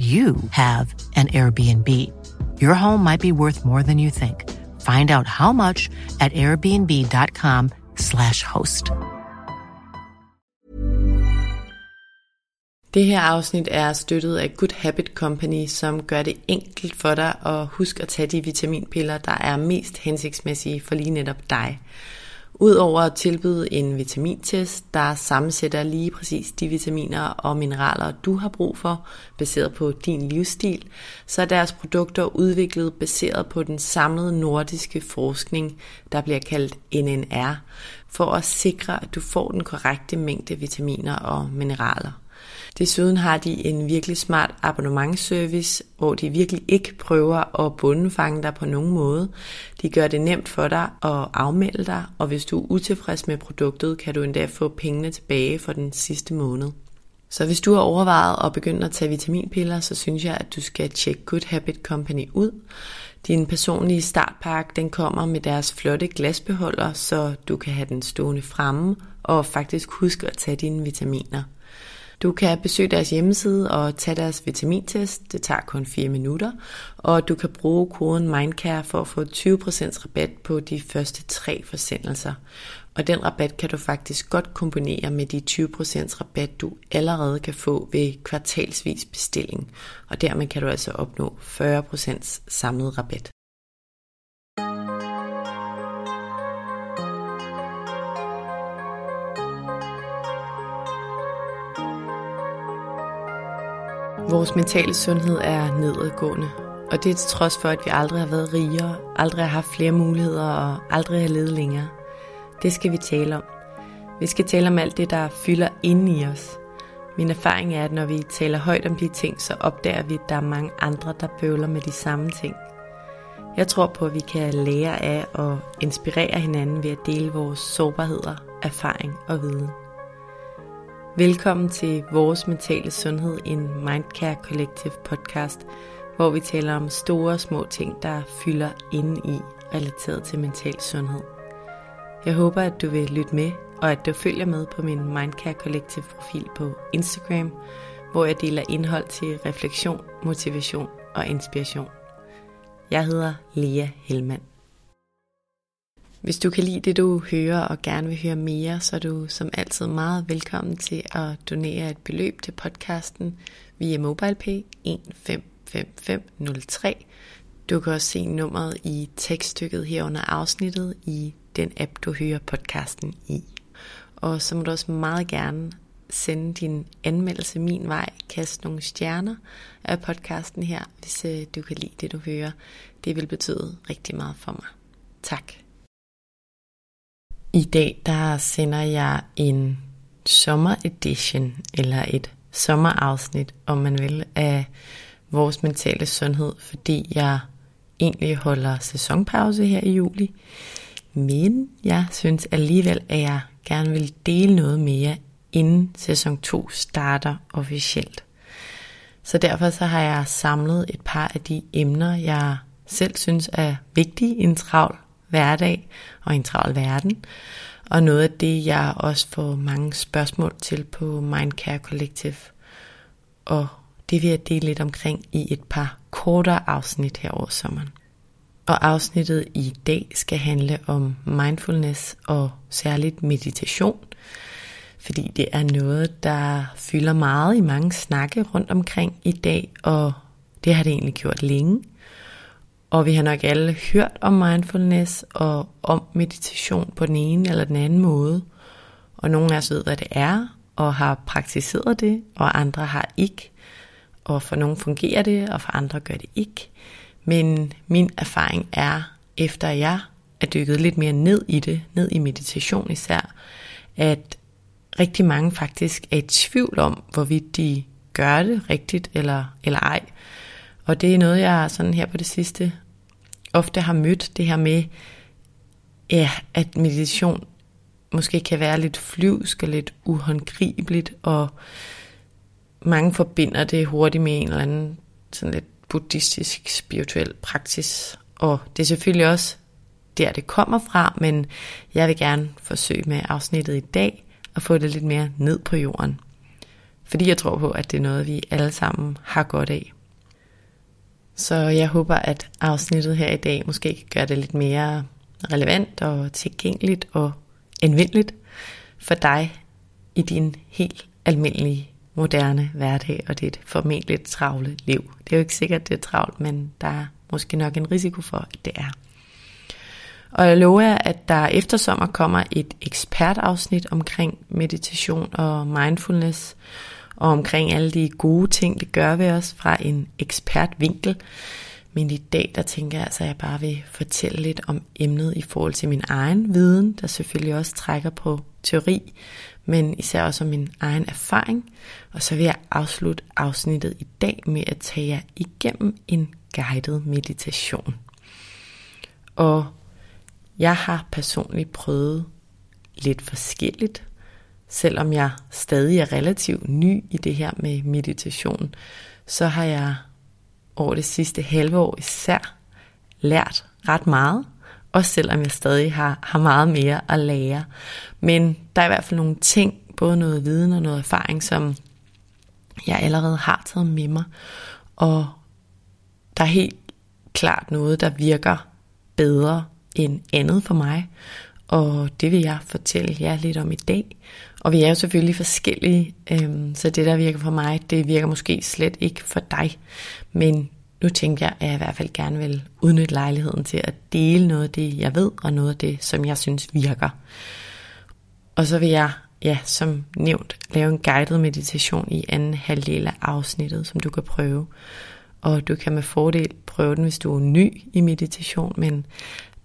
you have an Airbnb. Your home might be worth more than you think. Find out how much at airbnb.com/slash host. Det her afsnit er støttet af Good Habit Company, som gør det enkelt for dig at huske at tage de vitaminpiller, der er mest hensigtsmæssige for lige netop dig. Udover at tilbyde en vitamintest, der sammensætter lige præcis de vitaminer og mineraler, du har brug for, baseret på din livsstil, så er deres produkter udviklet baseret på den samlede nordiske forskning, der bliver kaldt NNR, for at sikre, at du får den korrekte mængde vitaminer og mineraler. Desuden har de en virkelig smart abonnementsservice, hvor de virkelig ikke prøver at bundefange dig på nogen måde. De gør det nemt for dig at afmelde dig, og hvis du er utilfreds med produktet, kan du endda få pengene tilbage for den sidste måned. Så hvis du har overvejet at begynde at tage vitaminpiller, så synes jeg, at du skal tjekke Good Habit Company ud. Din personlige startpakke, den kommer med deres flotte glasbeholder, så du kan have den stående fremme og faktisk huske at tage dine vitaminer. Du kan besøge deres hjemmeside og tage deres vitamintest. Det tager kun 4 minutter. Og du kan bruge koden MindCare for at få 20% rabat på de første tre forsendelser. Og den rabat kan du faktisk godt kombinere med de 20% rabat, du allerede kan få ved kvartalsvis bestilling. Og dermed kan du altså opnå 40% samlet rabat. Vores mentale sundhed er nedadgående, og det er til trods for, at vi aldrig har været rigere, aldrig har haft flere muligheder og aldrig har levet længere. Det skal vi tale om. Vi skal tale om alt det, der fylder inde i os. Min erfaring er, at når vi taler højt om de ting, så opdager vi, at der er mange andre, der bøvler med de samme ting. Jeg tror på, at vi kan lære af og inspirere hinanden ved at dele vores sårbarheder, erfaring og viden. Velkommen til Vores Mentale Sundhed, en Mindcare Collective podcast, hvor vi taler om store og små ting, der fylder inde i relateret til mental sundhed. Jeg håber, at du vil lytte med, og at du følger med på min Mindcare Collective profil på Instagram, hvor jeg deler indhold til refleksion, motivation og inspiration. Jeg hedder Lea Helmand. Hvis du kan lide det, du hører og gerne vil høre mere, så er du som altid meget velkommen til at donere et beløb til podcasten via MobilePay 155503. Du kan også se nummeret i tekststykket her under afsnittet i den app, du hører podcasten i. Og så må du også meget gerne sende din anmeldelse min vej, Kast nogle stjerner af podcasten her, hvis øh, du kan lide det, du hører. Det vil betyde rigtig meget for mig. Tak. I dag der sender jeg en sommer edition eller et sommerafsnit, om man vil, af vores mentale sundhed, fordi jeg egentlig holder sæsonpause her i juli. Men jeg synes alligevel, at jeg gerne vil dele noget mere, inden sæson 2 starter officielt. Så derfor så har jeg samlet et par af de emner, jeg selv synes er vigtige i en travl hverdag og en travl verden. Og noget af det, jeg også får mange spørgsmål til på Mindcare Collective. Og det vil jeg dele lidt omkring i et par kortere afsnit her over sommeren. Og afsnittet i dag skal handle om mindfulness og særligt meditation. Fordi det er noget, der fylder meget i mange snakke rundt omkring i dag, og det har det egentlig gjort længe. Og vi har nok alle hørt om mindfulness og om meditation på den ene eller den anden måde. Og nogle af os ved, hvad det er, og har praktiseret det, og andre har ikke. Og for nogle fungerer det, og for andre gør det ikke. Men min erfaring er, efter jeg er dykket lidt mere ned i det, ned i meditation især, at rigtig mange faktisk er i tvivl om, hvorvidt de gør det rigtigt eller, eller ej. Og det er noget, jeg sådan her på det sidste ofte har mødt, det her med, ja, at meditation måske kan være lidt flyvsk og lidt uhåndgribeligt, og mange forbinder det hurtigt med en eller anden sådan lidt buddhistisk spirituel praksis. Og det er selvfølgelig også der, det kommer fra, men jeg vil gerne forsøge med afsnittet i dag at få det lidt mere ned på jorden. Fordi jeg tror på, at det er noget, vi alle sammen har godt af. Så jeg håber, at afsnittet her i dag måske kan gøre det lidt mere relevant og tilgængeligt og anvendeligt for dig i din helt almindelige moderne hverdag og dit formentlig travle liv. Det er jo ikke sikkert, det er travlt, men der er måske nok en risiko for, at det er. Og jeg lover jer, at der efter sommer kommer et ekspertafsnit omkring meditation og mindfulness, og omkring alle de gode ting, det gør ved os fra en ekspertvinkel. Men i dag, der tænker jeg altså, at jeg bare vil fortælle lidt om emnet i forhold til min egen viden, der selvfølgelig også trækker på teori, men især også om min egen erfaring. Og så vil jeg afslutte afsnittet i dag med at tage jer igennem en guided meditation. Og jeg har personligt prøvet lidt forskelligt, selvom jeg stadig er relativt ny i det her med meditation, så har jeg over det sidste halve år især lært ret meget, også selvom jeg stadig har, har meget mere at lære. Men der er i hvert fald nogle ting, både noget viden og noget erfaring, som jeg allerede har taget med mig. Og der er helt klart noget, der virker bedre end andet for mig. Og det vil jeg fortælle jer lidt om i dag. Og vi er jo selvfølgelig forskellige, øhm, så det der virker for mig, det virker måske slet ikke for dig. Men nu tænker jeg, at jeg i hvert fald gerne vil udnytte lejligheden til at dele noget af det, jeg ved, og noget af det, som jeg synes virker. Og så vil jeg, ja, som nævnt, lave en guided meditation i anden halvdel af afsnittet, som du kan prøve. Og du kan med fordel prøve den, hvis du er ny i meditation, men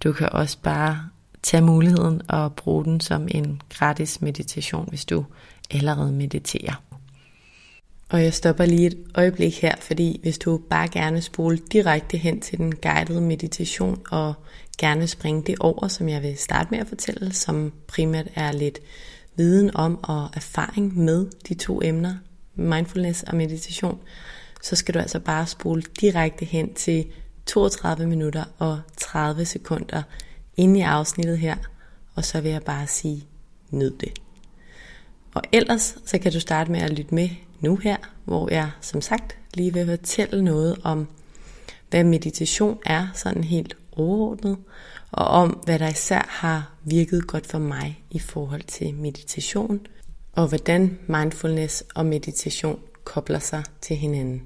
du kan også bare tage muligheden og bruge den som en gratis meditation, hvis du allerede mediterer. Og jeg stopper lige et øjeblik her, fordi hvis du bare gerne spole direkte hen til den guidede meditation og gerne springe det over, som jeg vil starte med at fortælle, som primært er lidt viden om og erfaring med de to emner, mindfulness og meditation, så skal du altså bare spole direkte hen til 32 minutter og 30 sekunder inde i afsnittet her, og så vil jeg bare sige, nyd det. Og ellers så kan du starte med at lytte med nu her, hvor jeg som sagt lige vil fortælle noget om, hvad meditation er sådan helt overordnet, og om hvad der især har virket godt for mig i forhold til meditation, og hvordan mindfulness og meditation kobler sig til hinanden.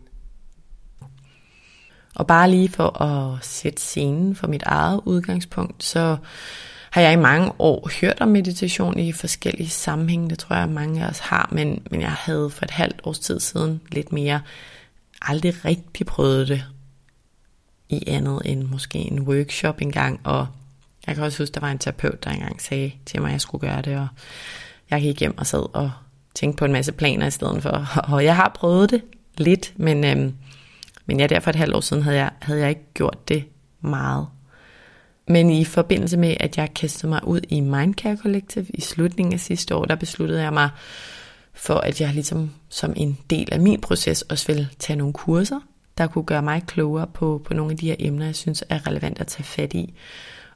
Og bare lige for at sætte scenen for mit eget udgangspunkt, så har jeg i mange år hørt om meditation i forskellige sammenhænge. Det tror jeg, mange af os har, men, men jeg havde for et halvt års tid siden lidt mere aldrig rigtig prøvet det i andet end måske en workshop engang. Og jeg kan også huske, der var en terapeut, der engang sagde til mig, at jeg skulle gøre det. Og jeg gik hjem og sad og tænkte på en masse planer i stedet for. Og jeg har prøvet det lidt, men, øhm, men ja, der for et halvt år siden havde jeg, havde jeg ikke gjort det meget. Men i forbindelse med, at jeg kastede mig ud i Mindcare Collective i slutningen af sidste år, der besluttede jeg mig for, at jeg ligesom som en del af min proces også ville tage nogle kurser, der kunne gøre mig klogere på, på nogle af de her emner, jeg synes er relevant at tage fat i.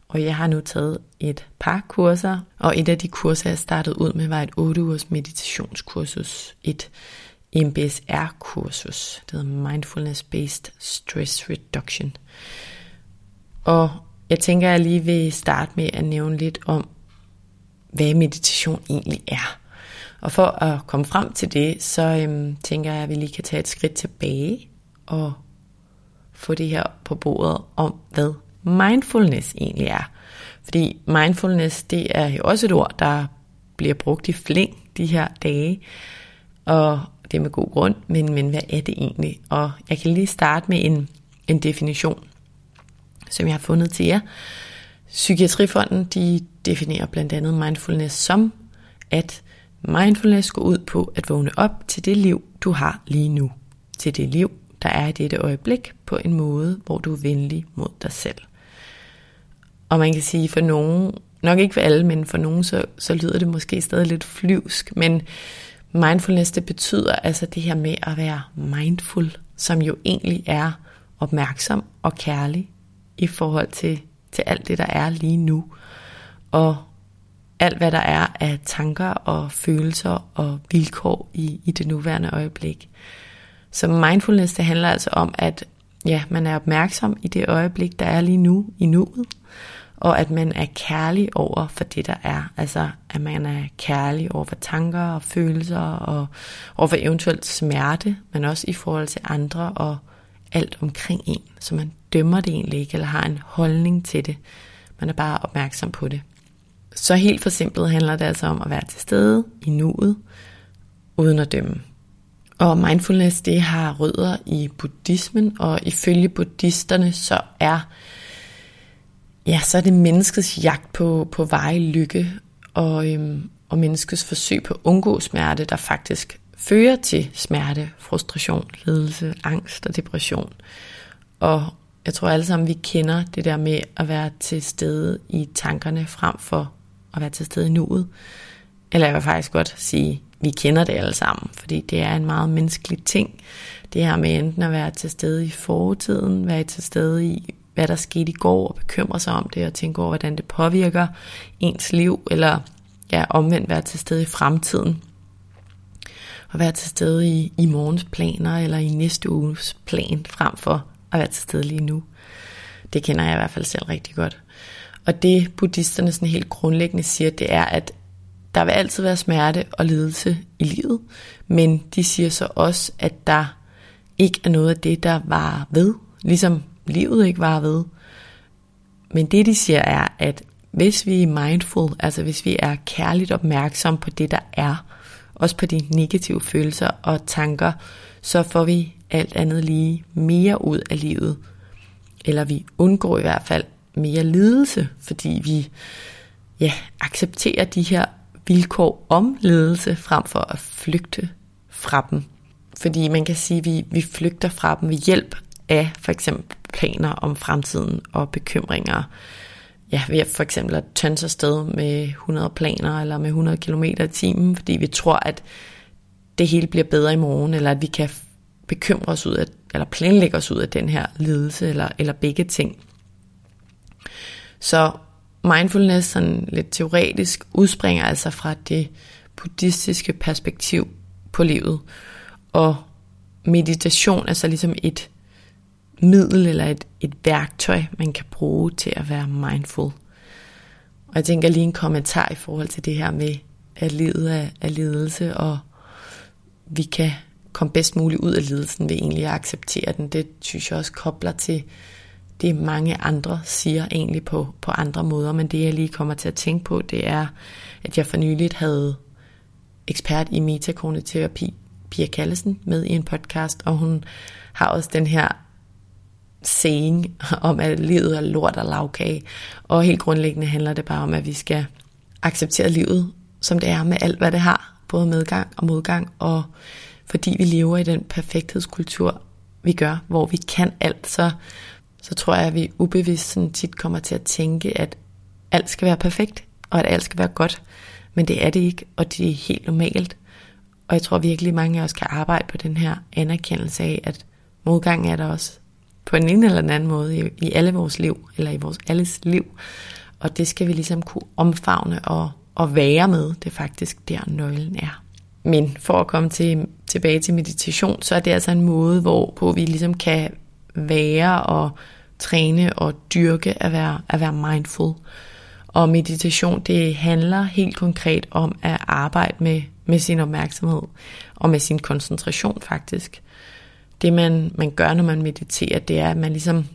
Og jeg har nu taget et par kurser, og et af de kurser, jeg startede ud med, var et 8 ugers meditationskursus. Et MBSR-kursus. Det hedder Mindfulness Based Stress Reduction. Og jeg tænker, at jeg lige vil starte med at nævne lidt om, hvad meditation egentlig er. Og for at komme frem til det, så øhm, tænker jeg, at vi lige kan tage et skridt tilbage og få det her på bordet om, hvad mindfulness egentlig er. Fordi mindfulness, det er jo også et ord, der bliver brugt i flæng de her dage. Og det er med god grund, men, men hvad er det egentlig? Og jeg kan lige starte med en, en definition som jeg har fundet til jer. Psykiatrifonden de definerer blandt andet mindfulness som, at mindfulness går ud på at vågne op til det liv, du har lige nu. Til det liv, der er i dette øjeblik, på en måde, hvor du er venlig mod dig selv. Og man kan sige, for nogen, nok ikke for alle, men for nogen, så, så lyder det måske stadig lidt flyvsk, men mindfulness, det betyder altså det her med at være mindful, som jo egentlig er opmærksom og kærlig i forhold til, til alt det, der er lige nu. Og alt, hvad der er af tanker og følelser og vilkår i, i det nuværende øjeblik. Så mindfulness, det handler altså om, at ja, man er opmærksom i det øjeblik, der er lige nu, i nuet, og at man er kærlig over for det, der er. Altså, at man er kærlig over for tanker og følelser, og over for eventuelt smerte, men også i forhold til andre og alt omkring en. Så man dømmer det egentlig ikke, eller har en holdning til det. Man er bare opmærksom på det. Så helt for simpelt handler det altså om at være til stede i nuet, uden at dømme. Og mindfulness, det har rødder i buddhismen, og ifølge buddhisterne, så er, ja, så er det menneskets jagt på, på veje lykke, og, øhm, og menneskets forsøg på at undgå smerte, der faktisk fører til smerte, frustration, ledelse, angst og depression. Og jeg tror alle sammen, vi kender det der med at være til stede i tankerne frem for at være til stede i nuet. Eller jeg vil faktisk godt sige, vi kender det alle sammen, fordi det er en meget menneskelig ting. Det her med enten at være til stede i fortiden, være til stede i, hvad der skete i går, og bekymre sig om det, og tænke over, hvordan det påvirker ens liv, eller ja, omvendt være til stede i fremtiden. Og være til stede i, i morgens planer, eller i næste uges plan, frem for at være til stede lige nu. Det kender jeg i hvert fald selv rigtig godt. Og det buddhisterne sådan helt grundlæggende siger, det er, at der vil altid være smerte og lidelse i livet, men de siger så også, at der ikke er noget af det, der var ved, ligesom livet ikke var ved. Men det de siger er, at hvis vi er mindful, altså hvis vi er kærligt opmærksom på det, der er, også på de negative følelser og tanker, så får vi alt andet lige mere ud af livet. Eller vi undgår i hvert fald mere lidelse, fordi vi ja, accepterer de her vilkår om ledelse frem for at flygte fra dem. Fordi man kan sige, at vi, vi flygter fra dem ved hjælp af for eksempel planer om fremtiden og bekymringer. Ja, ved for eksempel at tønse sted med 100 planer eller med 100 km i timen, fordi vi tror, at det hele bliver bedre i morgen, eller at vi kan bekymre os ud af, eller planlægge os ud af den her lidelse, eller, eller begge ting. Så mindfulness, sådan lidt teoretisk, udspringer altså fra det buddhistiske perspektiv på livet. Og meditation er så ligesom et middel eller et, et værktøj, man kan bruge til at være mindful. Og jeg tænker lige en kommentar i forhold til det her med, at livet er, er lidelse, og vi kan komme bedst muligt ud af lidelsen ved egentlig at acceptere den. Det synes jeg også kobler til det mange andre siger egentlig på, på andre måder, men det jeg lige kommer til at tænke på, det er, at jeg for nyligt havde ekspert i metakognitiv Pia Kallesen, med i en podcast, og hun har også den her saying om, at livet er lort og lavkage, og helt grundlæggende handler det bare om, at vi skal acceptere livet, som det er med alt, hvad det har, både medgang og modgang, og fordi vi lever i den perfekthedskultur, vi gør, hvor vi kan alt, så så tror jeg, at vi ubevidst sådan tit kommer til at tænke, at alt skal være perfekt, og at alt skal være godt. Men det er det ikke, og det er helt normalt. Og jeg tror virkelig, mange af os kan arbejde på den her anerkendelse af, at modgang er der også på en ene eller en anden måde i, i alle vores liv, eller i vores alles liv. Og det skal vi ligesom kunne omfavne og, og være med. Det er faktisk der nøglen er. Men for at komme til, tilbage til meditation, så er det altså en måde, hvorpå vi ligesom kan være og træne og dyrke at være, at være mindful. Og meditation, det handler helt konkret om at arbejde med, med sin opmærksomhed og med sin koncentration faktisk. Det man, man gør, når man mediterer, det er, at man ligesom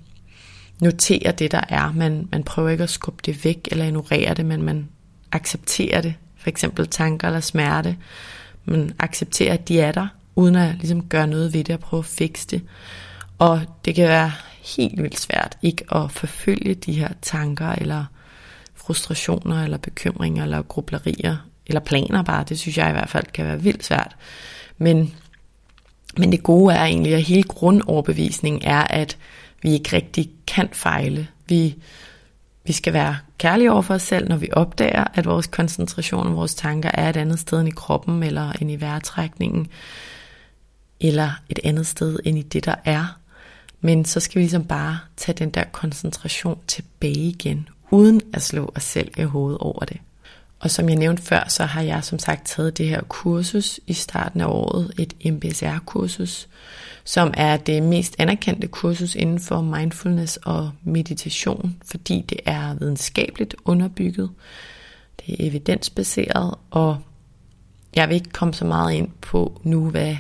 noterer det, der er. Man, man prøver ikke at skubbe det væk eller ignorere det, men man accepterer det. For eksempel tanker eller smerte. Man accepterer, at de er der, uden at ligesom gøre noget ved det og prøve at fikse det. Og det kan være helt vildt svært ikke at forfølge de her tanker, eller frustrationer, eller bekymringer, eller grublerier, eller planer bare. Det synes jeg i hvert fald kan være vildt svært. Men men det gode er egentlig, at hele grundoverbevisningen er, at vi ikke rigtig kan fejle. Vi, vi skal være kærlige over for os selv, når vi opdager, at vores koncentration og vores tanker er et andet sted end i kroppen, eller end i vejrtrækningen, eller et andet sted end i det, der er. Men så skal vi ligesom bare tage den der koncentration tilbage igen, uden at slå os selv i hovedet over det. Og som jeg nævnte før, så har jeg som sagt taget det her kursus i starten af året, et MBSR-kursus, som er det mest anerkendte kursus inden for mindfulness og meditation, fordi det er videnskabeligt underbygget, det er evidensbaseret, og jeg vil ikke komme så meget ind på nu, hvad,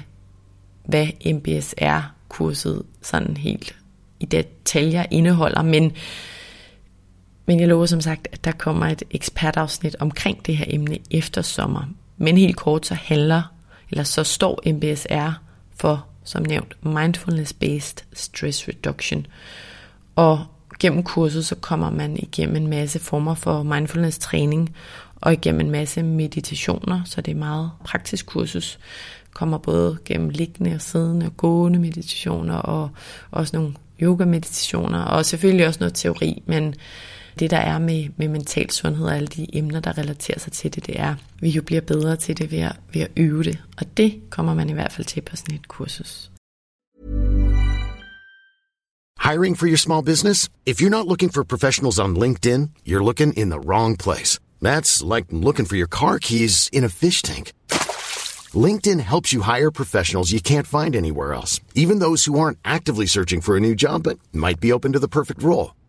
hvad MBSR-kurset sådan helt i detaljer indeholder, men men jeg lover som sagt, at der kommer et ekspertafsnit omkring det her emne efter sommer. Men helt kort så handler, eller så står MBSR for, som nævnt, Mindfulness-Based Stress Reduction. Og gennem kurset så kommer man igennem en masse former for mindfulness-træning, og igennem en masse meditationer, så det er meget praktisk kursus. Kommer både gennem liggende og siddende og gående meditationer, og også nogle yoga-meditationer, og selvfølgelig også noget teori, men det, der er med, med mental sundhed og alle de emner, der relaterer sig til det, det er, at vi jo bliver bedre til det ved at, ved at øve det. Og det kommer man i hvert fald til på sådan et kursus. Hiring for your small business? If you're not looking for professionals on LinkedIn, you're looking in the wrong place. That's like looking for your car keys in a fish tank. LinkedIn helps you hire professionals you can't find anywhere else, even those who aren't actively searching for a new job but might be open to the perfect role.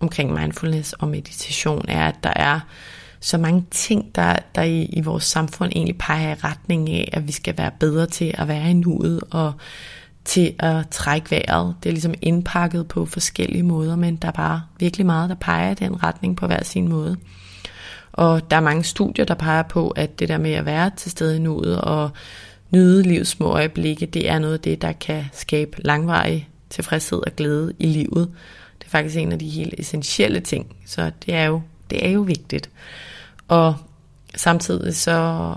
omkring mindfulness og meditation, er, at der er så mange ting, der, der i, i vores samfund egentlig peger i retning af, at vi skal være bedre til at være i nuet og til at trække vejret. Det er ligesom indpakket på forskellige måder, men der er bare virkelig meget, der peger i den retning på hver sin måde. Og der er mange studier, der peger på, at det der med at være til stede i nuet og nyde livs små øjeblikke, det er noget af det, der kan skabe langvarig tilfredshed og glæde i livet faktisk en af de helt essentielle ting, så det er jo, det er jo vigtigt. Og samtidig så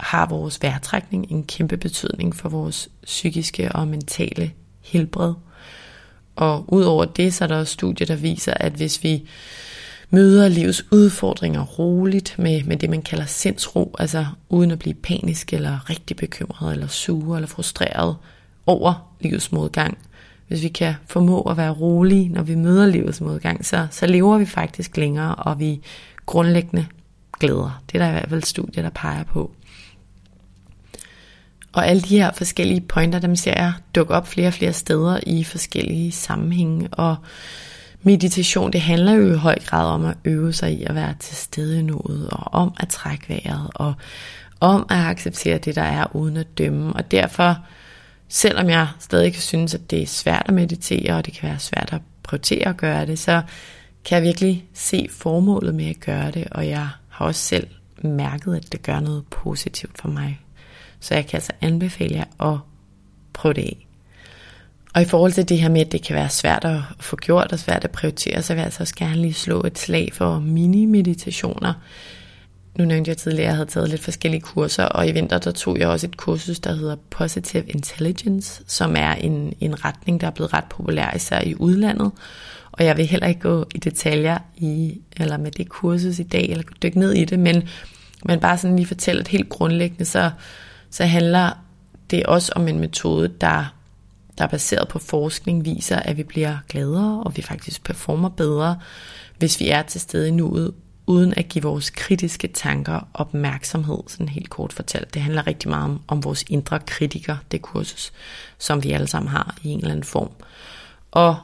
har vores vejrtrækning en kæmpe betydning for vores psykiske og mentale helbred. Og udover det, så er der også studier, der viser, at hvis vi møder livets udfordringer roligt med, med det, man kalder sindsro, altså uden at blive panisk eller rigtig bekymret eller sur eller frustreret over livets modgang, hvis vi kan formå at være rolige, når vi møder livets modgang, så, så lever vi faktisk længere, og vi grundlæggende glæder. Det er der i hvert fald studier, der peger på. Og alle de her forskellige pointer, dem ser jeg dukke op flere og flere steder i forskellige sammenhænge. Og meditation, det handler jo i høj grad om at øve sig i at være til stede i nuet, og om at trække vejret, og om at acceptere det, der er, uden at dømme. Og derfor selvom jeg stadig kan synes, at det er svært at meditere, og det kan være svært at prioritere at gøre det, så kan jeg virkelig se formålet med at gøre det, og jeg har også selv mærket, at det gør noget positivt for mig. Så jeg kan altså anbefale jer at prøve det af. Og i forhold til det her med, at det kan være svært at få gjort og svært at prioritere, så vil jeg altså også gerne lige slå et slag for mini-meditationer. Nu nævnte jeg tidligere, at jeg havde taget lidt forskellige kurser, og i vinter der tog jeg også et kursus, der hedder Positive Intelligence, som er en, en retning, der er blevet ret populær, især i udlandet. Og jeg vil heller ikke gå i detaljer i, eller med det kursus i dag, eller dykke ned i det, men, men bare sådan lige fortælle, at helt grundlæggende, så, så handler det også om en metode, der, der er baseret på forskning, viser, at vi bliver gladere, og vi faktisk performer bedre, hvis vi er til stede i nuet, uden at give vores kritiske tanker opmærksomhed, sådan helt kort fortalt. Det handler rigtig meget om, om vores indre kritiker, det kursus, som vi alle sammen har i en eller anden form. Og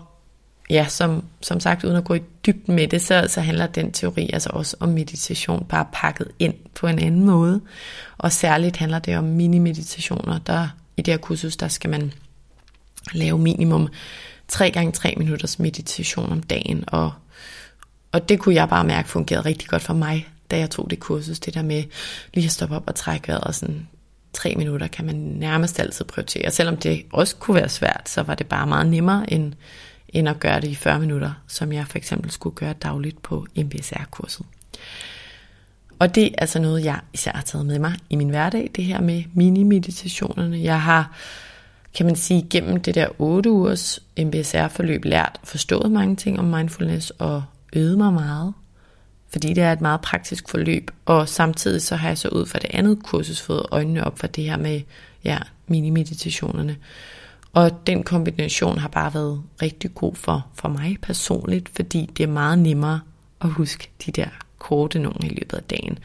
ja, som, som sagt, uden at gå i dybden med det, så, så handler den teori altså også om meditation, bare pakket ind på en anden måde. Og særligt handler det om mini-meditationer, der i det her kursus, der skal man lave minimum 3 gange 3 minutters meditation om dagen, og, og det kunne jeg bare mærke fungerede rigtig godt for mig, da jeg tog det kursus, det der med lige at stoppe op og trække vejret, og sådan tre minutter kan man nærmest altid prioritere. Selvom det også kunne være svært, så var det bare meget nemmere end, end at gøre det i 40 minutter, som jeg for eksempel skulle gøre dagligt på MBSR-kurset. Og det er altså noget, jeg især har taget med mig i min hverdag, det her med mini-meditationerne. Jeg har, kan man sige, gennem det der 8 ugers MBSR-forløb lært og forstået mange ting om mindfulness og øvet mig meget, fordi det er et meget praktisk forløb, og samtidig så har jeg så ud fra det andet kursus fået øjnene op for det her med ja, mini-meditationerne. Og den kombination har bare været rigtig god for, for mig personligt, fordi det er meget nemmere at huske de der korte nogle i løbet af dagen,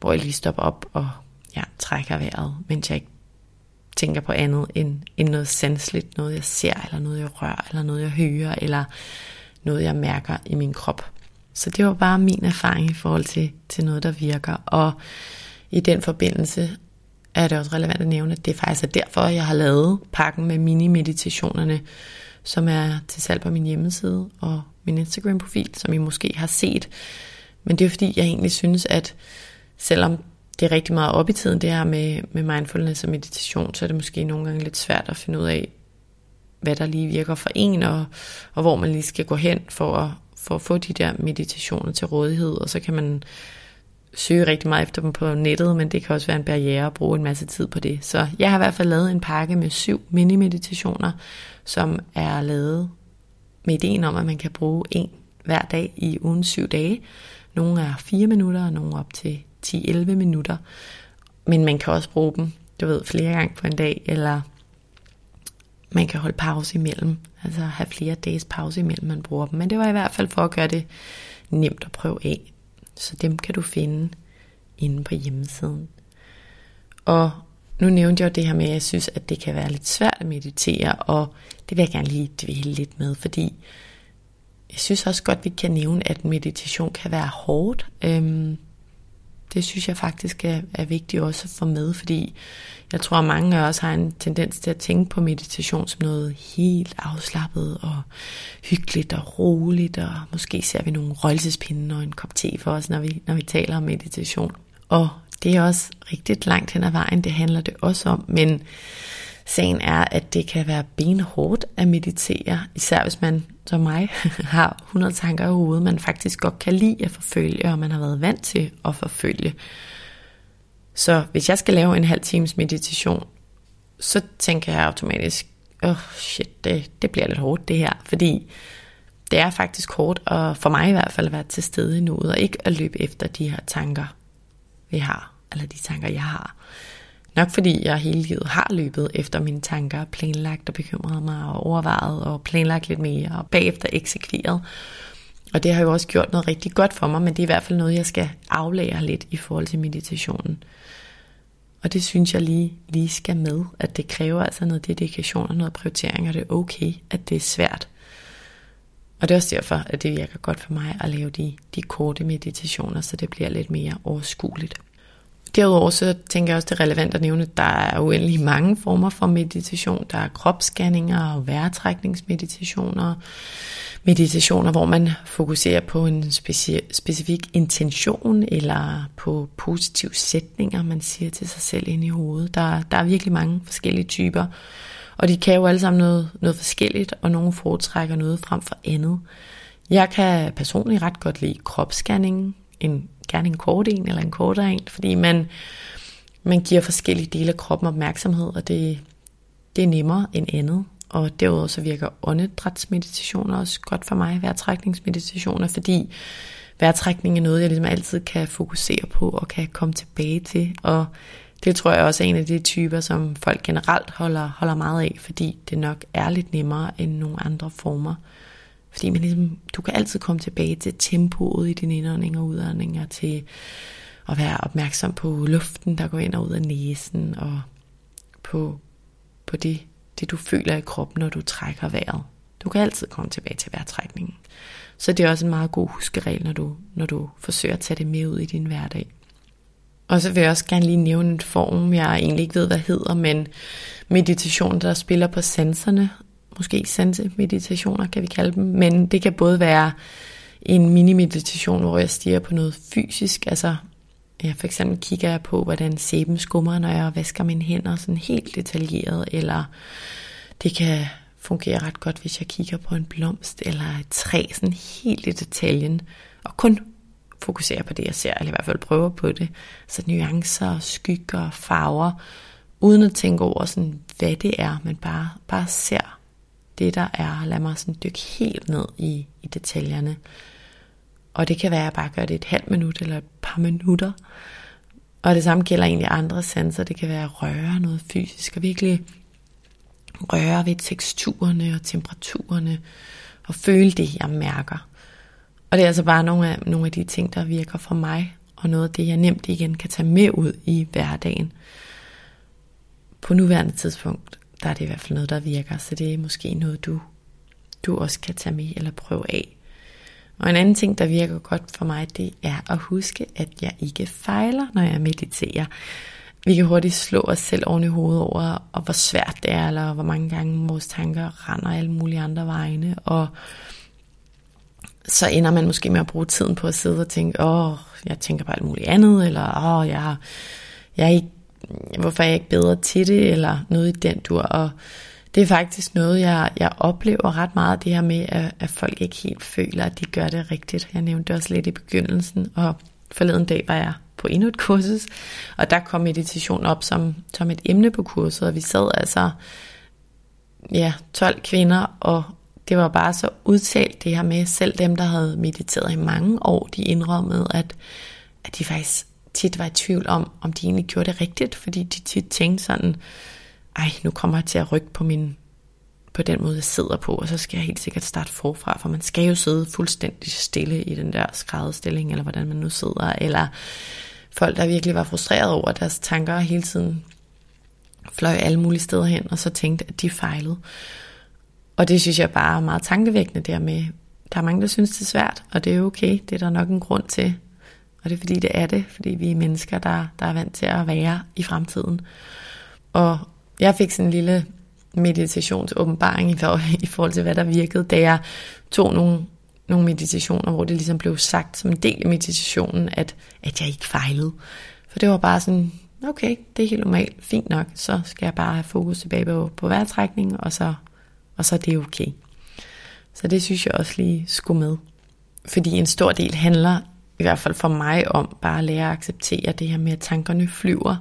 hvor jeg lige stopper op og ja, trækker vejret, mens jeg ikke tænker på andet end, end noget sanseligt, noget jeg ser, eller noget jeg rører, eller noget jeg hører, eller noget jeg mærker i min krop. Så det var bare min erfaring i forhold til, til noget, der virker. Og i den forbindelse er det også relevant at nævne, at det faktisk er derfor, jeg har lavet pakken med mini-meditationerne, som er til salg på min hjemmeside og min Instagram-profil, som I måske har set. Men det er fordi, jeg egentlig synes, at selvom det er rigtig meget op i tiden, det her med, med mindfulness og meditation, så er det måske nogle gange lidt svært at finde ud af, hvad der lige virker for en, og, og hvor man lige skal gå hen for at, for at få de der meditationer til rådighed, og så kan man søge rigtig meget efter dem på nettet, men det kan også være en barriere at bruge en masse tid på det. Så jeg har i hvert fald lavet en pakke med syv mini-meditationer, som er lavet med ideen om, at man kan bruge en hver dag i ugen syv dage. Nogle er 4 minutter, og nogle op til 10-11 minutter. Men man kan også bruge dem, du ved, flere gange på en dag, eller man kan holde pause imellem, altså have flere dages pause imellem, man bruger dem. Men det var i hvert fald for at gøre det nemt at prøve af. Så dem kan du finde inde på hjemmesiden. Og nu nævnte jeg jo det her med, at jeg synes, at det kan være lidt svært at meditere, og det vil jeg gerne lige dvæle lidt med, fordi jeg synes også godt, vi kan nævne, at meditation kan være hårdt. Øhm, det synes jeg faktisk er, er vigtigt også at få med, fordi jeg tror, at mange af os har en tendens til at tænke på meditation som noget helt afslappet og hyggeligt og roligt, og måske ser vi nogle røgelsespinde og en kop te for os, når vi, når vi taler om meditation. Og det er også rigtigt langt hen ad vejen, det handler det også om, men sagen er, at det kan være benhårdt at meditere, især hvis man som mig har 100 tanker i hovedet, man faktisk godt kan lide at forfølge, og man har været vant til at forfølge. Så hvis jeg skal lave en halv times meditation, så tænker jeg automatisk, åh oh shit, det, det bliver lidt hårdt det her, fordi det er faktisk hårdt, og for mig i hvert fald at være til stede i nuet, og ikke at løbe efter de her tanker, vi har, eller de tanker, jeg har. Nok fordi jeg hele livet har løbet efter mine tanker, planlagt og bekymret mig og overvejet og planlagt lidt mere og bagefter eksekveret. Og det har jo også gjort noget rigtig godt for mig, men det er i hvert fald noget, jeg skal aflære lidt i forhold til meditationen. Og det synes jeg lige, lige skal med, at det kræver altså noget dedikation og noget prioritering, og det er okay, at det er svært. Og det er også derfor, at det virker godt for mig at lave de, de korte meditationer, så det bliver lidt mere overskueligt. Derudover så tænker jeg også, det er relevant at nævne, at der er uendelig mange former for meditation. Der er kropsscanninger og vejrtrækningsmeditationer, meditationer, hvor man fokuserer på en speci- specifik intention eller på positive sætninger, man siger til sig selv ind i hovedet. Der, der er virkelig mange forskellige typer, og de kan jo alle sammen noget, noget forskelligt, og nogle foretrækker noget frem for andet. Jeg kan personligt ret godt lide kropsscanning, en gerne en kort en eller en kortere en, fordi man, man giver forskellige dele af kroppen opmærksomhed, og det, det er nemmere end andet. Og derudover så virker åndedrætsmeditationer også godt for mig, vejrtrækningsmeditationer, fordi vejrtrækning er noget, jeg ligesom altid kan fokusere på og kan komme tilbage til. Og Det tror jeg også er en af de typer, som folk generelt holder, holder meget af, fordi det nok er lidt nemmere end nogle andre former. Fordi man ligesom, du kan altid komme tilbage til tempoet i din indånding og udånding, og til at være opmærksom på luften, der går ind og ud af næsen, og på, på det, det, du føler i kroppen, når du trækker vejret. Du kan altid komme tilbage til vejrtrækningen. Så det er også en meget god huskeregel, når du, når du forsøger at tage det med ud i din hverdag. Og så vil jeg også gerne lige nævne en form, jeg egentlig ikke ved, hvad hedder, men meditation, der spiller på sanserne. Måske sanse-meditationer kan vi kalde dem. Men det kan både være en mini-meditation, hvor jeg stiger på noget fysisk. Altså, ja, for eksempel kigger jeg på, hvordan sæben skummer, når jeg vasker mine hænder sådan helt detaljeret. Eller det kan fungere ret godt, hvis jeg kigger på en blomst eller et træ, sådan helt i detaljen. Og kun fokuserer på det, jeg ser, eller i hvert fald prøver på det. Så nuancer, skygger, farver, uden at tænke over, sådan, hvad det er, men bare, bare ser det, der er, lad mig sådan dykke helt ned i, i detaljerne. Og det kan være, at jeg bare gør det et halvt minut eller et par minutter. Og det samme gælder egentlig andre sanser. Det kan være at røre noget fysisk og virkelig røre ved teksturerne og temperaturerne og føle det, jeg mærker. Og det er altså bare nogle af, nogle af de ting, der virker for mig, og noget af det, jeg nemt igen kan tage med ud i hverdagen. På nuværende tidspunkt, der er det i hvert fald noget, der virker, så det er måske noget, du, du også kan tage med eller prøve af. Og en anden ting, der virker godt for mig, det er at huske, at jeg ikke fejler, når jeg mediterer. Vi kan hurtigt slå os selv oven i hovedet over, og hvor svært det er, eller hvor mange gange vores tanker render alle mulige andre vegne, og så ender man måske med at bruge tiden på at sidde og tænke, åh, jeg tænker på alt muligt andet, eller åh, jeg, jeg er ikke, hvorfor er jeg ikke bedre til det, eller noget i den dur. Og det er faktisk noget, jeg, jeg oplever ret meget, det her med, at, at folk ikke helt føler, at de gør det rigtigt. Jeg nævnte det også lidt i begyndelsen, og forleden dag var jeg på endnu et kursus, og der kom meditation op som, som et emne på kurset, og vi sad altså ja, 12 kvinder og, det var bare så udtalt det her med, selv dem, der havde mediteret i mange år, de indrømmede, at, at de faktisk tit var i tvivl om, om de egentlig gjorde det rigtigt, fordi de tit tænkte sådan, ej, nu kommer jeg til at rykke på min på den måde, jeg sidder på, og så skal jeg helt sikkert starte forfra, for man skal jo sidde fuldstændig stille i den der skrædderstilling, eller hvordan man nu sidder, eller folk, der virkelig var frustreret over, deres tanker hele tiden fløj alle mulige steder hen, og så tænkte, at de fejlede. Og det synes jeg bare er meget tankevækkende der med, der er mange, der synes, det er svært, og det er okay, det er der nok en grund til. Og det er fordi, det er det, fordi vi er mennesker, der, der er vant til at være i fremtiden. Og jeg fik sådan en lille meditationsåbenbaring i, i forhold til, hvad der virkede, da jeg tog nogle, nogle meditationer, hvor det ligesom blev sagt som en del af meditationen, at, at jeg ikke fejlede. For det var bare sådan, okay, det er helt normalt, fint nok, så skal jeg bare have fokus tilbage på, på vejrtrækningen, og så og så er det okay. Så det synes jeg også lige skulle med. Fordi en stor del handler, i hvert fald for mig, om bare at lære at acceptere det her med, at tankerne flyver,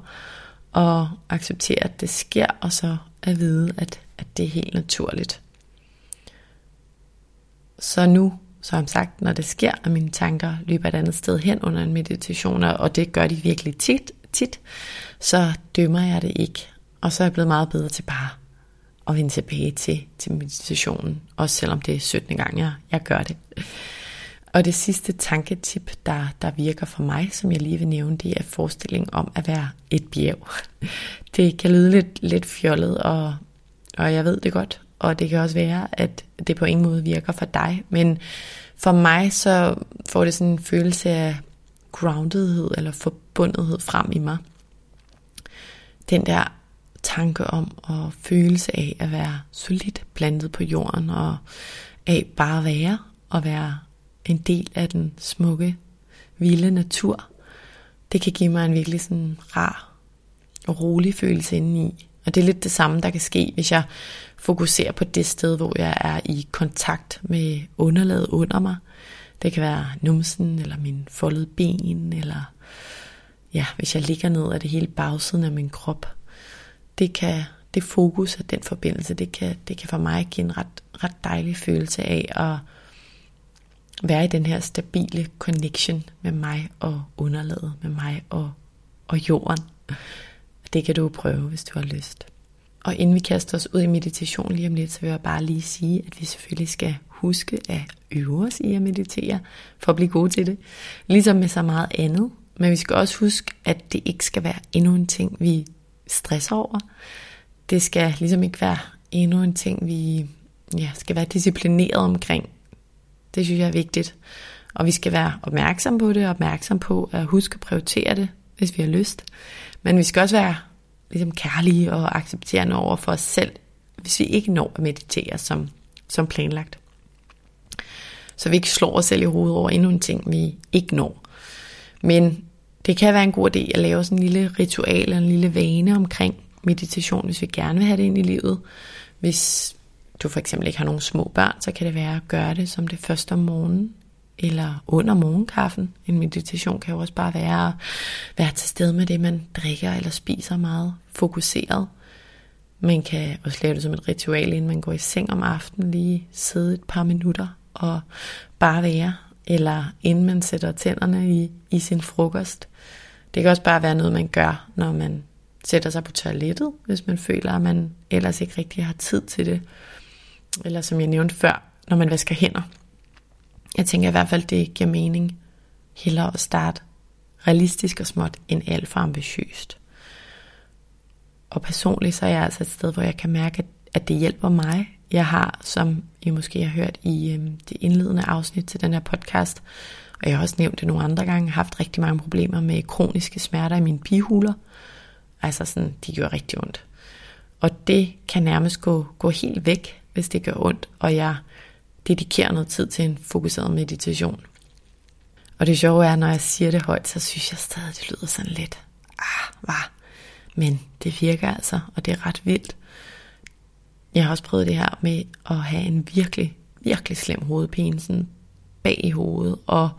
og acceptere, at det sker, og så at vide, at, at det er helt naturligt. Så nu, som sagt, når det sker, at mine tanker løber et andet sted hen under en meditation, og det gør de virkelig tit, tit, så dømmer jeg det ikke. Og så er jeg blevet meget bedre til bare at vende tilbage til, til meditationen, også selvom det er 17. gang, jeg, jeg gør det. Og det sidste tanketip, der, der virker for mig, som jeg lige vil nævne, det er forestilling om at være et bjerg. Det kan lyde lidt, lidt fjollet, og, og jeg ved det godt, og det kan også være, at det på ingen måde virker for dig, men for mig så får det sådan en følelse af groundedhed eller forbundethed frem i mig. Den der tanke om og følelse af at være solidt plantet på jorden og af bare at være og være en del af den smukke, vilde natur. Det kan give mig en virkelig sådan rar og rolig følelse indeni. Og det er lidt det samme, der kan ske, hvis jeg fokuserer på det sted, hvor jeg er i kontakt med underlaget under mig. Det kan være numsen, eller min foldede ben, eller ja, hvis jeg ligger ned af det hele bagsiden af min krop det kan det fokus og den forbindelse, det kan, det kan for mig give en ret, ret dejlig følelse af at være i den her stabile connection med mig og underlaget, med mig og, og jorden. Det kan du prøve, hvis du har lyst. Og inden vi kaster os ud i meditation lige om lidt, så vil jeg bare lige sige, at vi selvfølgelig skal huske at øve os i at meditere, for at blive gode til det. Ligesom med så meget andet. Men vi skal også huske, at det ikke skal være endnu en ting, vi stresser over. Det skal ligesom ikke være endnu en ting, vi ja, skal være disciplineret omkring. Det synes jeg er vigtigt. Og vi skal være opmærksom på det, og opmærksom på at huske at prioritere det, hvis vi har lyst. Men vi skal også være ligesom kærlige og accepterende over for os selv, hvis vi ikke når at meditere som, som planlagt. Så vi ikke slår os selv i hovedet over endnu en ting, vi ikke når. Men det kan være en god idé at lave sådan en lille ritual eller en lille vane omkring meditation, hvis vi gerne vil have det ind i livet. Hvis du for eksempel ikke har nogen små børn, så kan det være at gøre det som det første om morgenen, eller under morgenkaffen. En meditation kan jo også bare være at være til stede med det, man drikker eller spiser meget fokuseret. Man kan også lave det som et ritual, inden man går i seng om aftenen, lige sidde et par minutter og bare være, eller inden man sætter tænderne i, i sin frokost. Det kan også bare være noget, man gør, når man sætter sig på toilettet, hvis man føler, at man ellers ikke rigtig har tid til det. Eller som jeg nævnte før, når man vasker hænder. Jeg tænker i hvert fald, det giver mening hellere at starte realistisk og småt, end alt for ambitiøst. Og personligt så er jeg altså et sted, hvor jeg kan mærke, at det hjælper mig. Jeg har, som I måske har hørt i øh, det indledende afsnit til den her podcast, og jeg har også nævnt det nogle andre gange, haft rigtig mange problemer med kroniske smerter i mine pihuler. Altså sådan, de gør rigtig ondt. Og det kan nærmest gå, gå helt væk, hvis det gør ondt, og jeg dedikerer noget tid til en fokuseret meditation. Og det sjove er, når jeg siger det højt, så synes jeg stadig, det lyder sådan lidt, ah, var. Men det virker altså, og det er ret vildt. Jeg har også prøvet det her med at have en virkelig, virkelig slem hovedpine, sådan bag i hovedet, og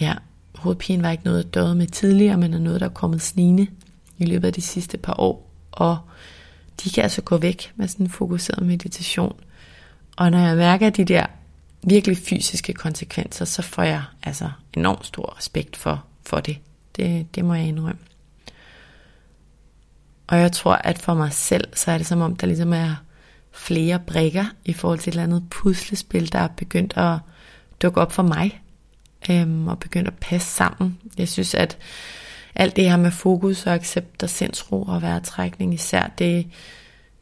ja, hovedpine var ikke noget, jeg døde med tidligere, men er noget, der er kommet snigende i løbet af de sidste par år, og de kan altså gå væk med sådan en fokuseret meditation. Og når jeg mærker de der virkelig fysiske konsekvenser, så får jeg altså enormt stor respekt for, for det. det. Det må jeg indrømme. Og jeg tror, at for mig selv, så er det som om, der ligesom er flere brikker i forhold til et eller andet puslespil, der er begyndt at dukke op for mig, øhm, og begyndt at passe sammen. Jeg synes, at alt det her med fokus og accept og sindsro og væretrækning især, det,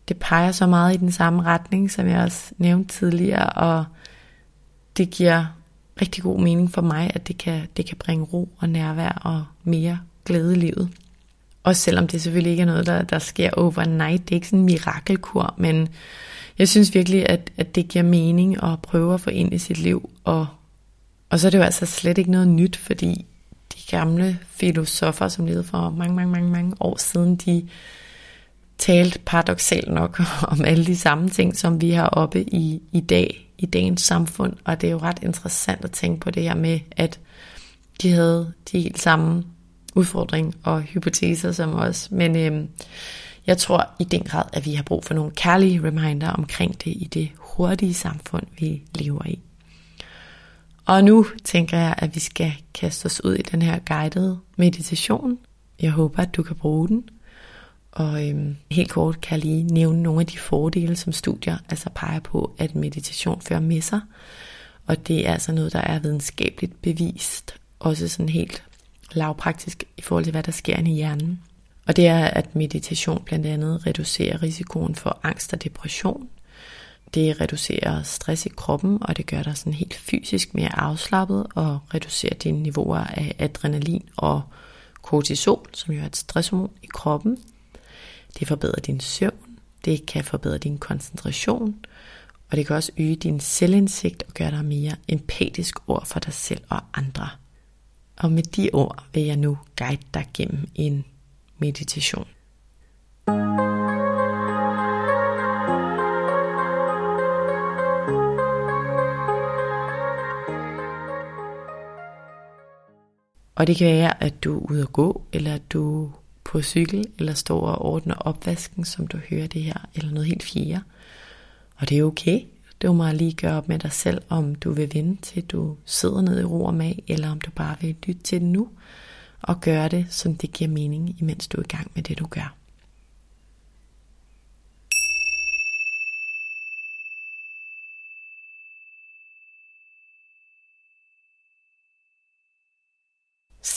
det peger så meget i den samme retning, som jeg også nævnte tidligere, og det giver rigtig god mening for mig, at det kan, det kan bringe ro og nærvær og mere glæde i livet. Også selvom det selvfølgelig ikke er noget, der, der sker overnight. Det er ikke sådan en mirakelkur, men jeg synes virkelig, at, at det giver mening at prøve at få ind i sit liv. Og, og så er det jo altså slet ikke noget nyt, fordi gamle filosofer, som levede for mange, mange, mange, mange år siden, de talte paradoxalt nok om alle de samme ting, som vi har oppe i, i dag, i dagens samfund. Og det er jo ret interessant at tænke på det her med, at de havde de helt samme udfordring og hypoteser som os. Men øhm, jeg tror i den grad, at vi har brug for nogle kærlige reminder omkring det i det hurtige samfund, vi lever i. Og nu tænker jeg, at vi skal kaste os ud i den her guidede meditation. Jeg håber, at du kan bruge den. Og øhm, helt kort kan jeg lige nævne nogle af de fordele, som studier altså peger på, at meditation fører med sig. Og det er altså noget, der er videnskabeligt bevist. Også sådan helt lavpraktisk i forhold til, hvad der sker i hjernen. Og det er, at meditation blandt andet reducerer risikoen for angst og depression. Det reducerer stress i kroppen, og det gør dig sådan helt fysisk mere afslappet og reducerer dine niveauer af adrenalin og kortisol, som jo er et stresshormon i kroppen. Det forbedrer din søvn, det kan forbedre din koncentration, og det kan også øge din selvindsigt og gøre dig mere empatisk over for dig selv og andre. Og med de ord vil jeg nu guide dig gennem en meditation. Og det kan være, at du er ude at gå, eller at du er på cykel, eller står og ordner opvasken, som du hører det her, eller noget helt fjerde. Og det er okay. Du må lige gøre op med dig selv, om du vil vente til du sidder ned i ro og mag, eller om du bare vil lytte til det nu. Og gøre det, som det giver mening, imens du er i gang med det, du gør.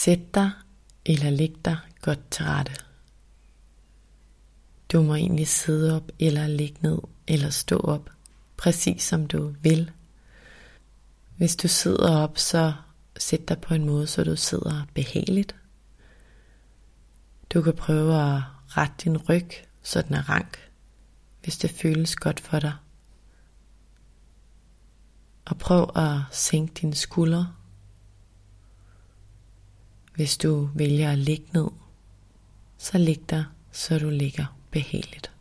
Sæt dig eller læg dig godt til rette. Du må egentlig sidde op eller ligge ned eller stå op, præcis som du vil. Hvis du sidder op, så sæt dig på en måde, så du sidder behageligt. Du kan prøve at rette din ryg, så den er rank, hvis det føles godt for dig. Og prøv at sænke dine skuldre. Hvis du vælger at ligge ned, så lig dig, så du ligger behageligt.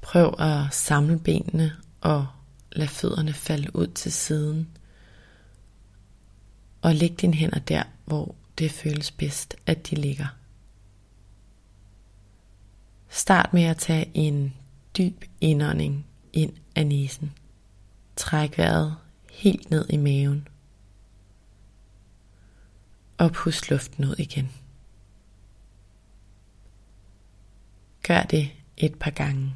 Prøv at samle benene og lad fødderne falde ud til siden. Og læg dine hænder der, hvor det føles bedst, at de ligger. Start med at tage en dyb indånding ind af næsen. Træk vejret helt ned i maven. Og pust luften ud igen. Gør det et par gange.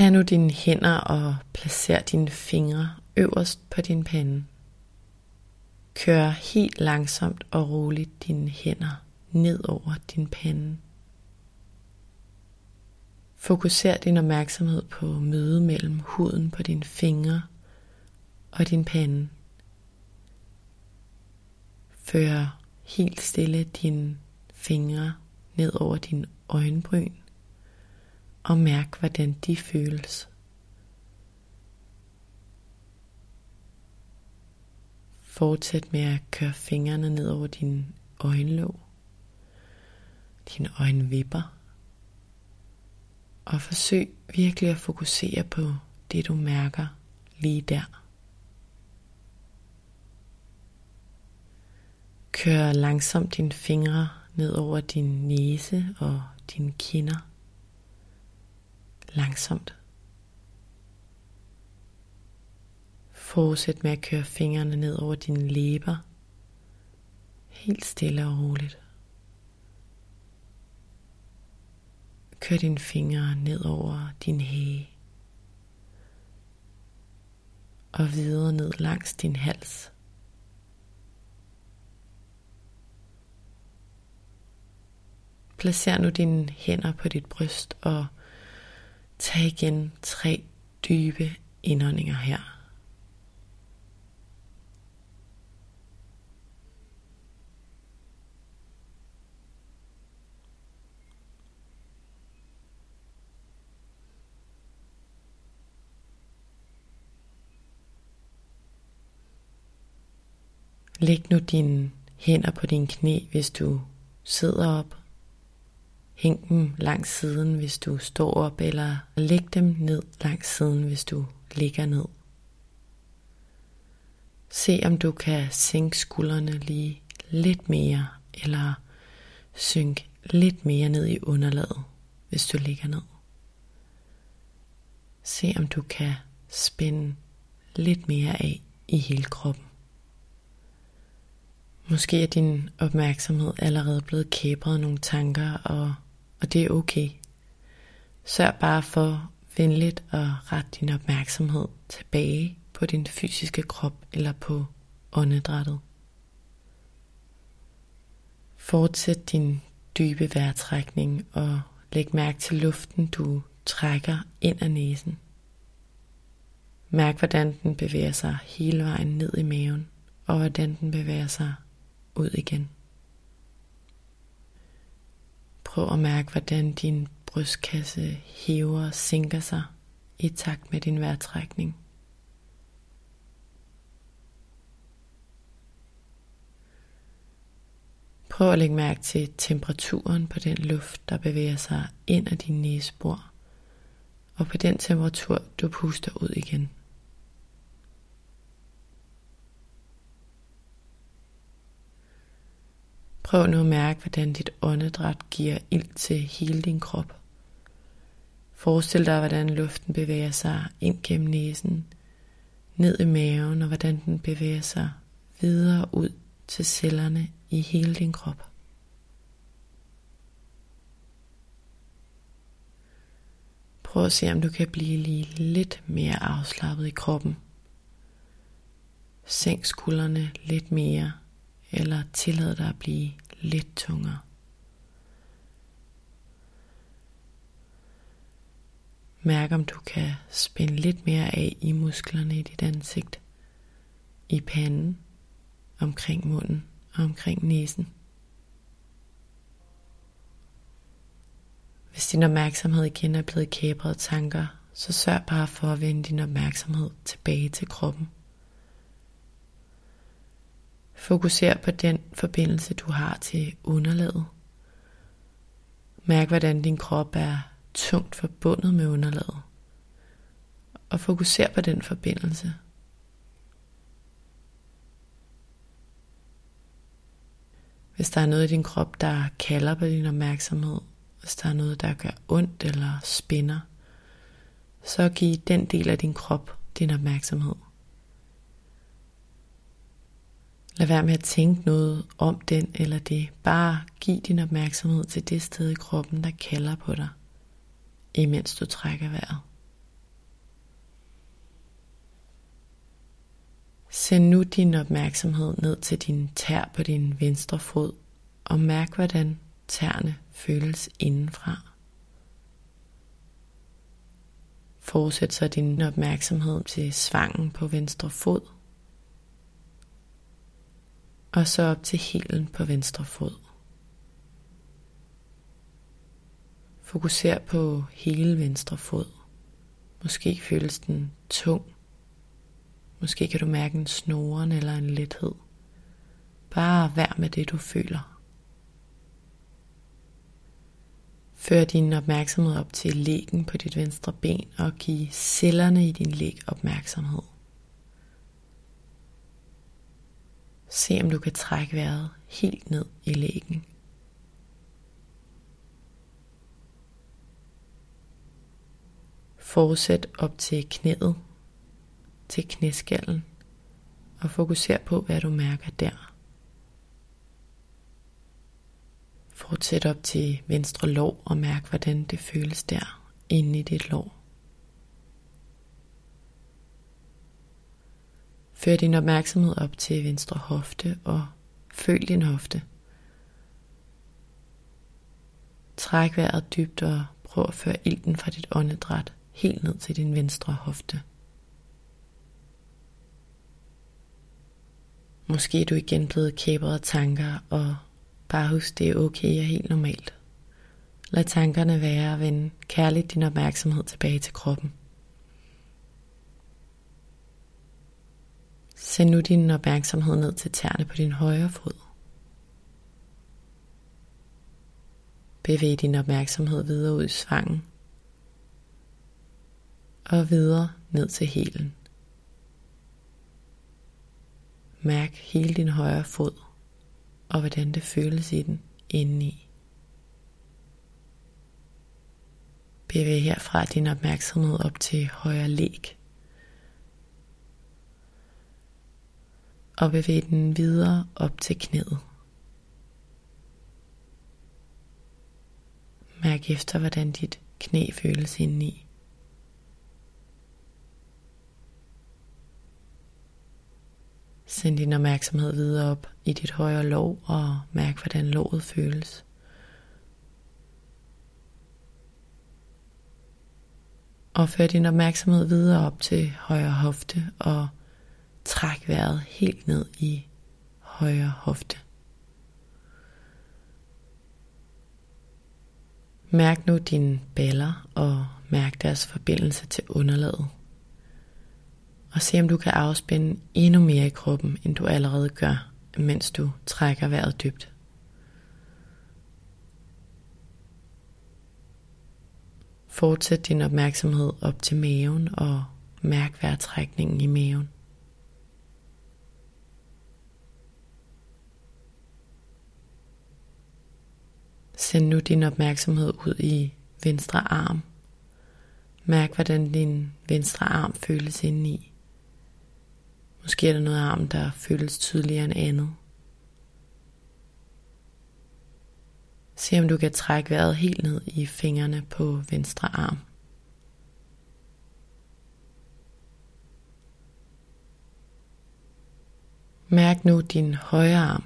Tag nu dine hænder og placer dine fingre øverst på din pande. Kør helt langsomt og roligt dine hænder ned over din pande. Fokuser din opmærksomhed på mødet mellem huden på dine fingre og din pande. Før helt stille dine fingre ned over din øjenbryn og mærk hvordan de føles. Fortsæt med at køre fingrene ned over din øjenlåg, dine øjenvipper, og forsøg virkelig at fokusere på det du mærker lige der. Kør langsomt dine fingre ned over din næse og dine kinder. Langsomt. Fortsæt med at køre fingrene ned over dine læber. Helt stille og roligt. Kør dine fingre ned over din hage. Og videre ned langs din hals. Placer nu dine hænder på dit bryst og tag igen tre dybe indåndinger her. Læg nu dine hænder på dine knæ, hvis du sidder op. Hæng dem langs siden, hvis du står op, eller læg dem ned langs siden, hvis du ligger ned. Se om du kan sænke skuldrene lige lidt mere, eller synke lidt mere ned i underlaget, hvis du ligger ned. Se om du kan spænde lidt mere af i hele kroppen. Måske er din opmærksomhed allerede blevet kæbret nogle tanker, og, og det er okay. Sørg bare for venligt at rette din opmærksomhed tilbage på din fysiske krop eller på åndedrættet. Fortsæt din dybe vejrtrækning og læg mærke til luften, du trækker ind af næsen. Mærk, hvordan den bevæger sig hele vejen ned i maven, og hvordan den bevæger sig ud igen. Prøv at mærke, hvordan din brystkasse hæver og sænker sig i takt med din vejrtrækning. Prøv at lægge mærke til temperaturen på den luft, der bevæger sig ind af din næsebor, og på den temperatur, du puster ud igen. Prøv nu at mærke, hvordan dit åndedræt giver ild til hele din krop. Forestil dig, hvordan luften bevæger sig ind gennem næsen, ned i maven, og hvordan den bevæger sig videre ud til cellerne i hele din krop. Prøv at se, om du kan blive lige lidt mere afslappet i kroppen. Sænk skuldrene lidt mere, eller tillad dig at blive lidt tungere. Mærk om du kan spænde lidt mere af i musklerne i dit ansigt, i panden, omkring munden og omkring næsen. Hvis din opmærksomhed igen er blevet kæbret tanker, så sørg bare for at vende din opmærksomhed tilbage til kroppen. Fokuser på den forbindelse, du har til underlaget. Mærk, hvordan din krop er tungt forbundet med underlaget. Og fokuser på den forbindelse. Hvis der er noget i din krop, der kalder på din opmærksomhed, hvis der er noget, der gør ondt eller spænder, så giv den del af din krop din opmærksomhed. Lad være med at tænke noget om den eller det. Bare giv din opmærksomhed til det sted i kroppen, der kalder på dig, imens du trækker vejret. Send nu din opmærksomhed ned til din tær på din venstre fod og mærk hvordan tærne føles indenfra. Fortsæt så din opmærksomhed til svangen på venstre fod. Og så op til helen på venstre fod. Fokuser på hele venstre fod. Måske føles den tung. Måske kan du mærke en snoren eller en lethed. Bare vær med det du føler. Før din opmærksomhed op til lægen på dit venstre ben og giv cellerne i din læg opmærksomhed. Se om du kan trække vejret helt ned i lægen. Fortsæt op til knæet, til knæskallen og fokuser på, hvad du mærker der. Fortsæt op til venstre lår og mærk, hvordan det føles der inde i dit lår. Før din opmærksomhed op til venstre hofte og føl din hofte. Træk vejret dybt og prøv at føre ilten fra dit åndedræt helt ned til din venstre hofte. Måske er du igen blevet kæbret af tanker og Bare husk, det er okay og helt normalt. Lad tankerne være og vend kærligt din opmærksomhed tilbage til kroppen. Send nu din opmærksomhed ned til tæerne på din højre fod. Bevæg din opmærksomhed videre ud i svangen og videre ned til hælen. Mærk hele din højre fod og hvordan det føles i den indeni. Bevæg herfra din opmærksomhed op til højre læg. Og bevæg den videre op til knæet. Mærk efter, hvordan dit knæ føles indeni. Send din opmærksomhed videre op i dit højre lov og mærk, hvordan låret føles. Og før din opmærksomhed videre op til højre hofte og træk vejret helt ned i højre hofte. Mærk nu dine baller og mærk deres forbindelse til underlaget og se om du kan afspænde endnu mere i kroppen, end du allerede gør, mens du trækker vejret dybt. Fortsæt din opmærksomhed op til maven og mærk vejrtrækningen i maven. Send nu din opmærksomhed ud i venstre arm. Mærk, hvordan din venstre arm føles indeni. Måske er der noget arm, der føles tydeligere end andet. Se om du kan trække vejret helt ned i fingrene på venstre arm. Mærk nu din højre arm.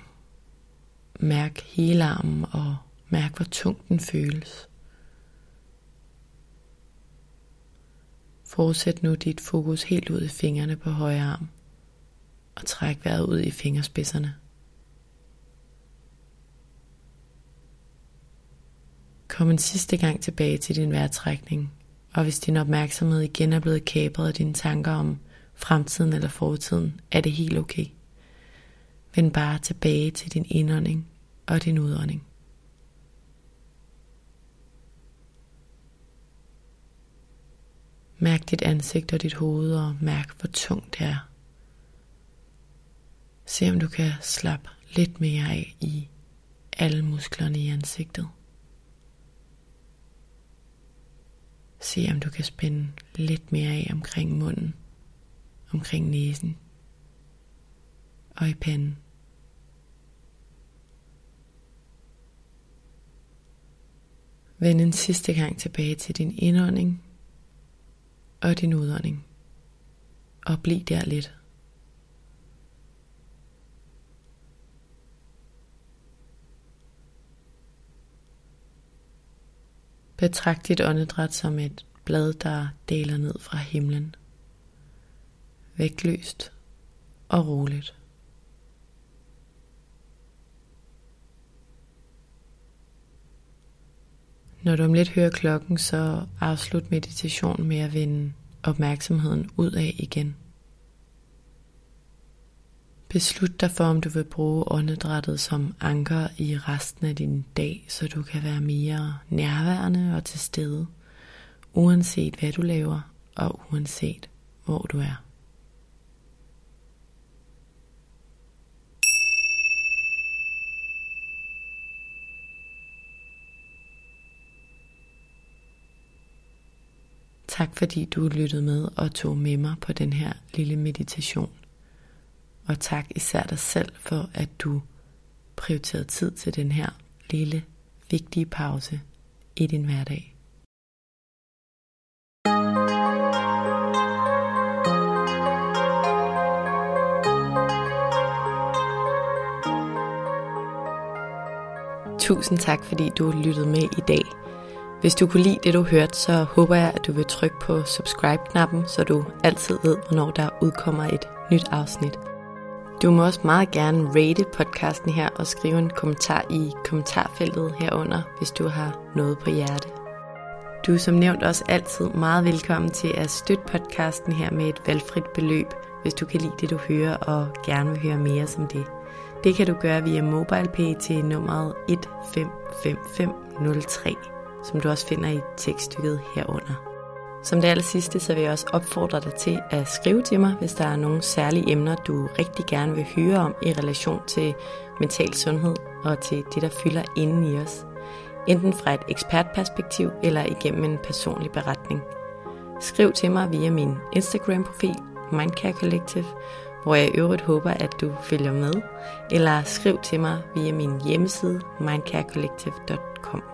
Mærk hele armen og mærk hvor tung den føles. Fortsæt nu dit fokus helt ud i fingrene på højre arm og træk vejret ud i fingerspidserne. Kom en sidste gang tilbage til din vejrtrækning, og hvis din opmærksomhed igen er blevet kabret af dine tanker om fremtiden eller fortiden, er det helt okay. Vend bare tilbage til din indånding og din udånding. Mærk dit ansigt og dit hoved, og mærk hvor tungt det er. Se om du kan slappe lidt mere af i alle musklerne i ansigtet. Se om du kan spænde lidt mere af omkring munden, omkring næsen og i panden. Vend en sidste gang tilbage til din indånding og din udånding. Og bliv der lidt. Betragt dit åndedræt som et blad, der daler ned fra himlen. Vægtløst og roligt. Når du om lidt hører klokken, så afslut meditationen med at vende opmærksomheden ud af igen. Beslut dig for, om du vil bruge åndedrættet som anker i resten af din dag, så du kan være mere nærværende og til stede, uanset hvad du laver og uanset hvor du er. Tak fordi du lyttede med og tog med mig på den her lille meditation. Og tak især dig selv for, at du prioriterede tid til den her lille, vigtige pause i din hverdag. Tusind tak, fordi du lyttede med i dag. Hvis du kunne lide det, du hørte, så håber jeg, at du vil trykke på subscribe-knappen, så du altid ved, hvornår der udkommer et nyt afsnit. Du må også meget gerne rate podcasten her og skrive en kommentar i kommentarfeltet herunder, hvis du har noget på hjerte. Du er som nævnt også altid meget velkommen til at støtte podcasten her med et valgfrit beløb, hvis du kan lide det, du hører og gerne vil høre mere som det. Det kan du gøre via MobilePay til nummeret 155503 som du også finder i tekststykket herunder. Som det aller sidste, så vil jeg også opfordre dig til at skrive til mig, hvis der er nogle særlige emner, du rigtig gerne vil høre om i relation til mental sundhed og til det, der fylder inden i os. Enten fra et ekspertperspektiv eller igennem en personlig beretning. Skriv til mig via min Instagram-profil, Mindcare Collective, hvor jeg i øvrigt håber, at du følger med, eller skriv til mig via min hjemmeside mindcarecollective.com.